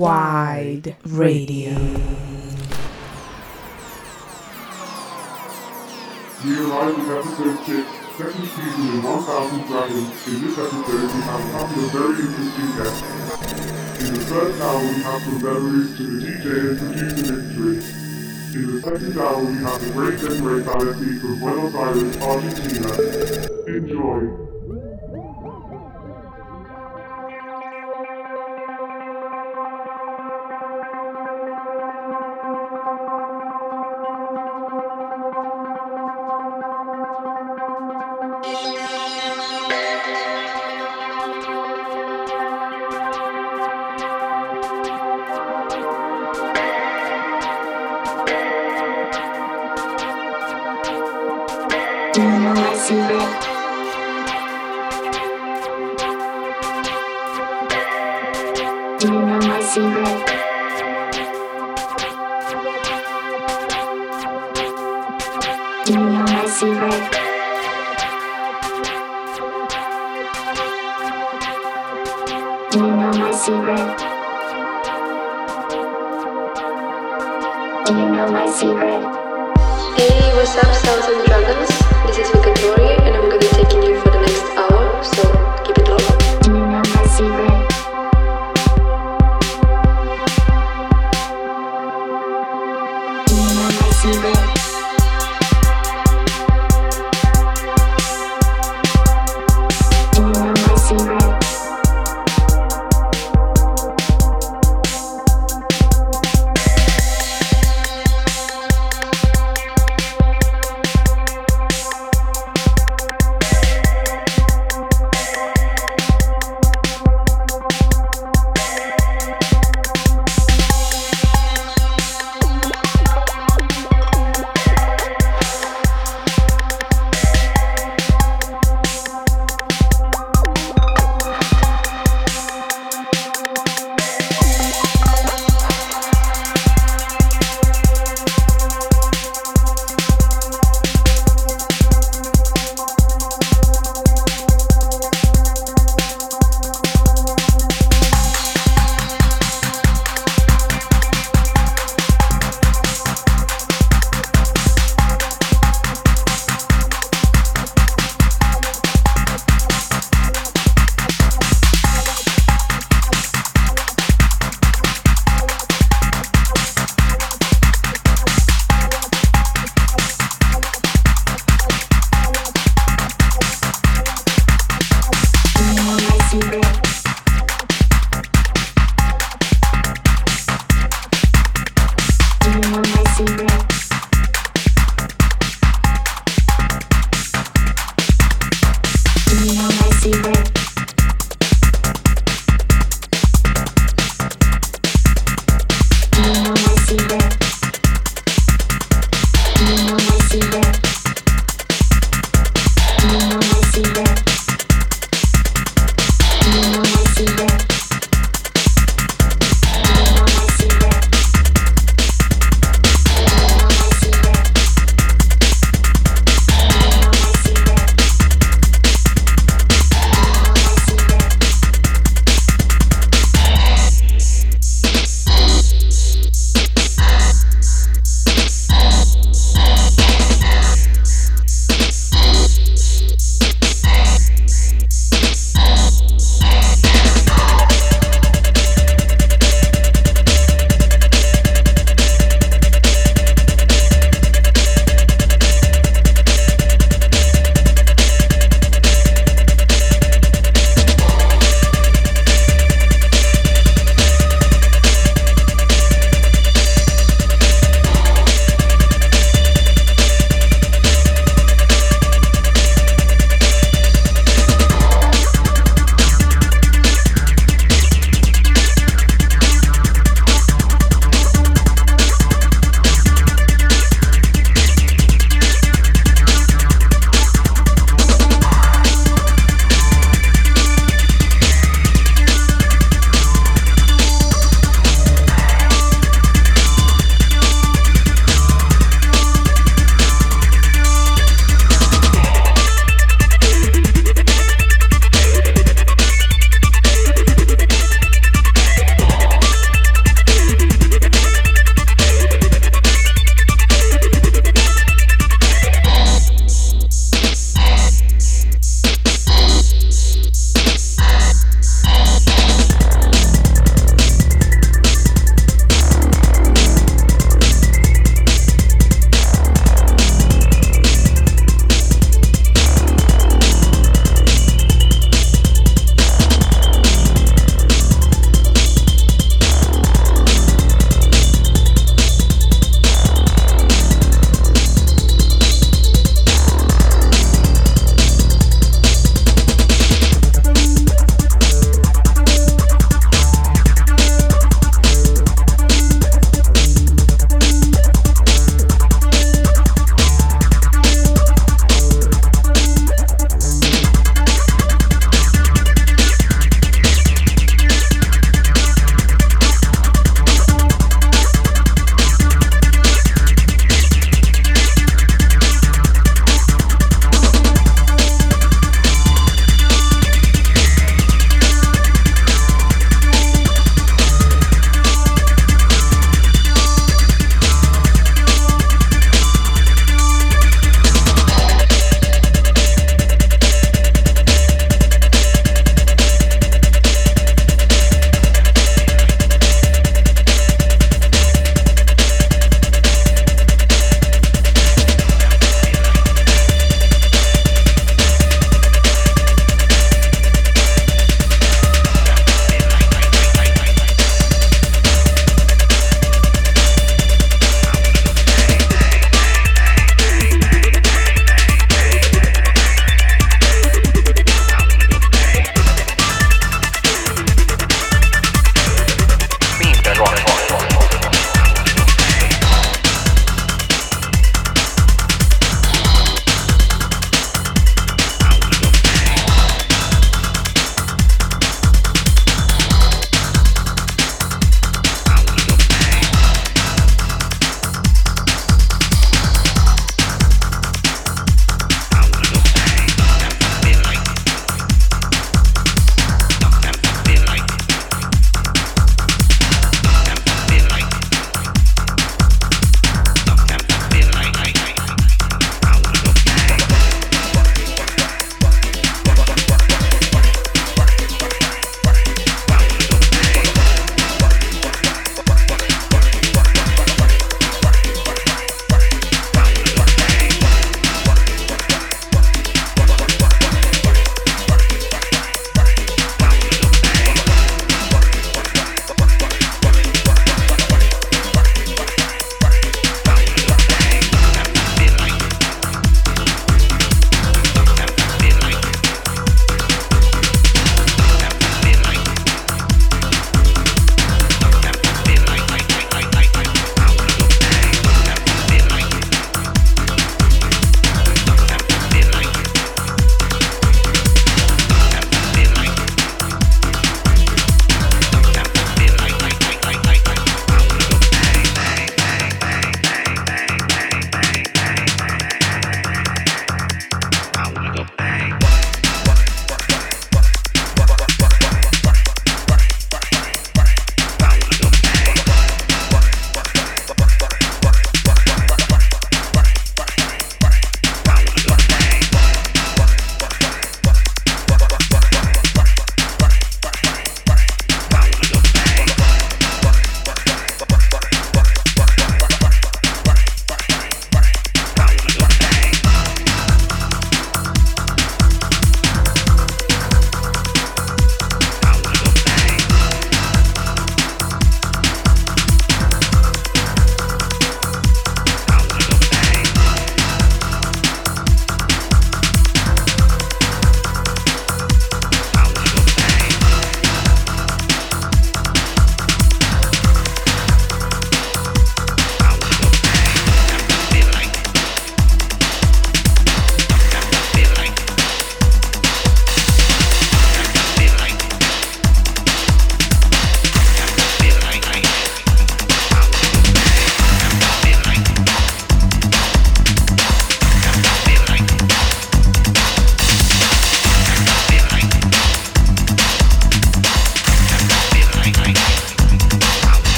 Worldwide Radio. We arrive with episode 6, second season in 1000 Dragons. In this episode, we have a of very interesting guests. In the first hour, we have some memories to the DJ and producer mystery. In the second hour, we have the great Desiree Fallacy from Buenos Aires, Argentina. Enjoy.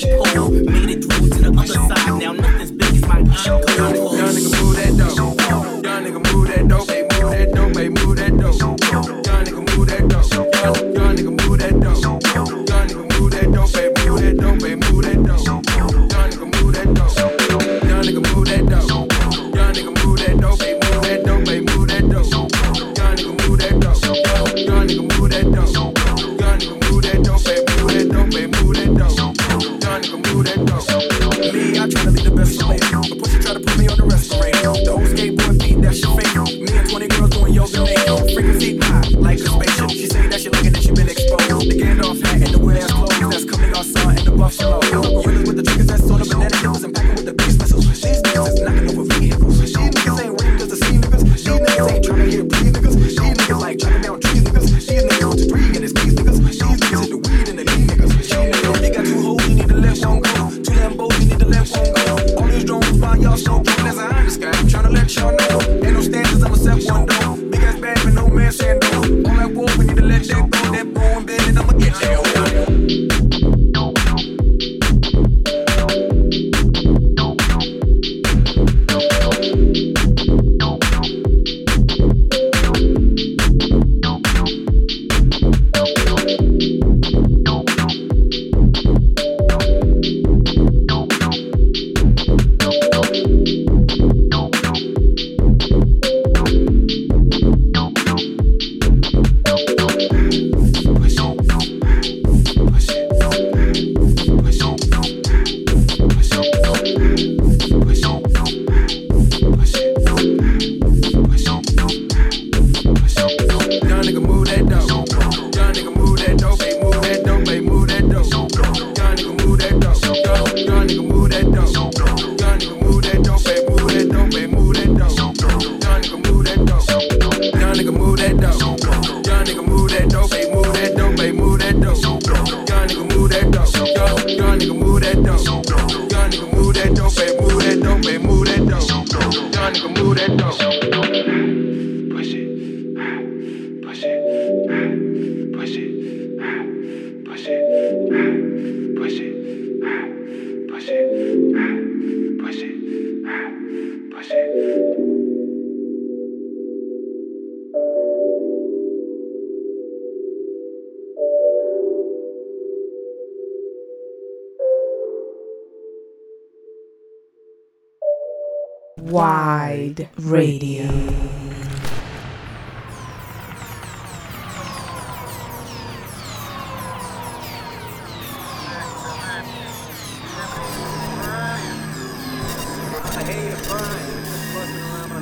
peephole. Made it through to the other side. Now nothing's big as my uncle. Young nigga move that dope. Young nigga move that dope.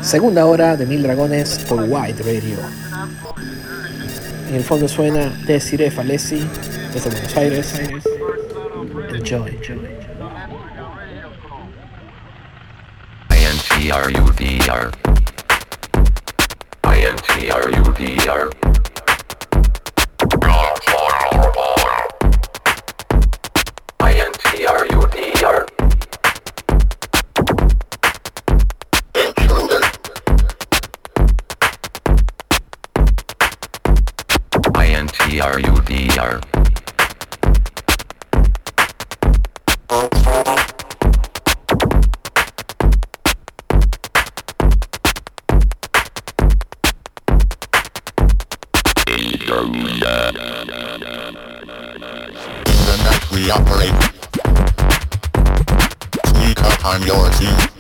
Segunda hora de Mil Dragones por White Radio. En el fondo suena Desiree Falesi desde Buenos Aires. Enjoy. we operate. Sneak up on your team.